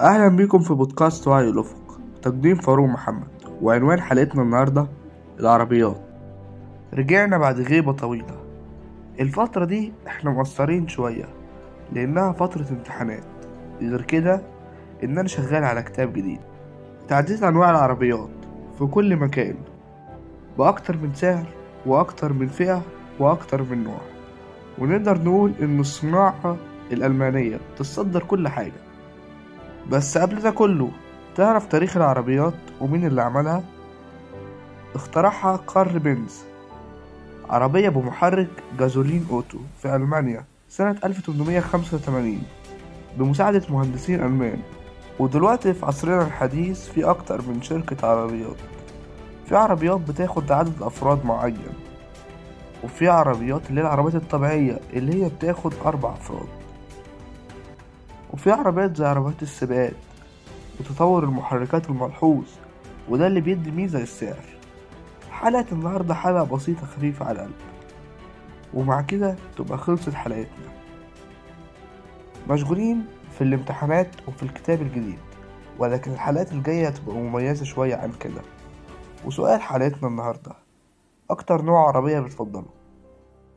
أهلا بيكم في بودكاست وعي الأفق. تقديم فاروق محمد. وعنوان حلقتنا النهاردة العربيات. رجعنا بعد غيبة طويلة. الفترة دي إحنا مقصرين شوية لأنها فترة امتحانات. غير كده إن أنا شغال على كتاب جديد. تعديل أنواع العربيات في كل مكان. بأكتر من سعر وأكتر من فئة وأكتر من نوع. ونقدر نقول إن الصناعة الألمانية بتصدر كل حاجة. بس قبل ده كله تعرف تاريخ العربيات ومين اللي عملها؟ اخترعها كارل بنز عربية بمحرك جازولين أوتو في ألمانيا سنة 1885 بمساعدة مهندسين ألمان ودلوقتي في عصرنا الحديث في أكتر من شركة عربيات في عربيات بتاخد عدد أفراد معين وفي عربيات اللي هي العربيات الطبيعية اللي هي بتاخد أربع أفراد وفي عربيات زي عربيات السباقات وتطور المحركات الملحوظ وده اللي بيدي ميزة للسعر. حلقة النهاردة حلقة بسيطة خفيفة على القلب. ومع كده تبقى خلصت حلقتنا. مشغولين في الامتحانات وفي الكتاب الجديد ولكن الحلقات الجاية هتبقى مميزة شوية عن كده. وسؤال حلقتنا النهاردة أكتر نوع عربية بتفضله؟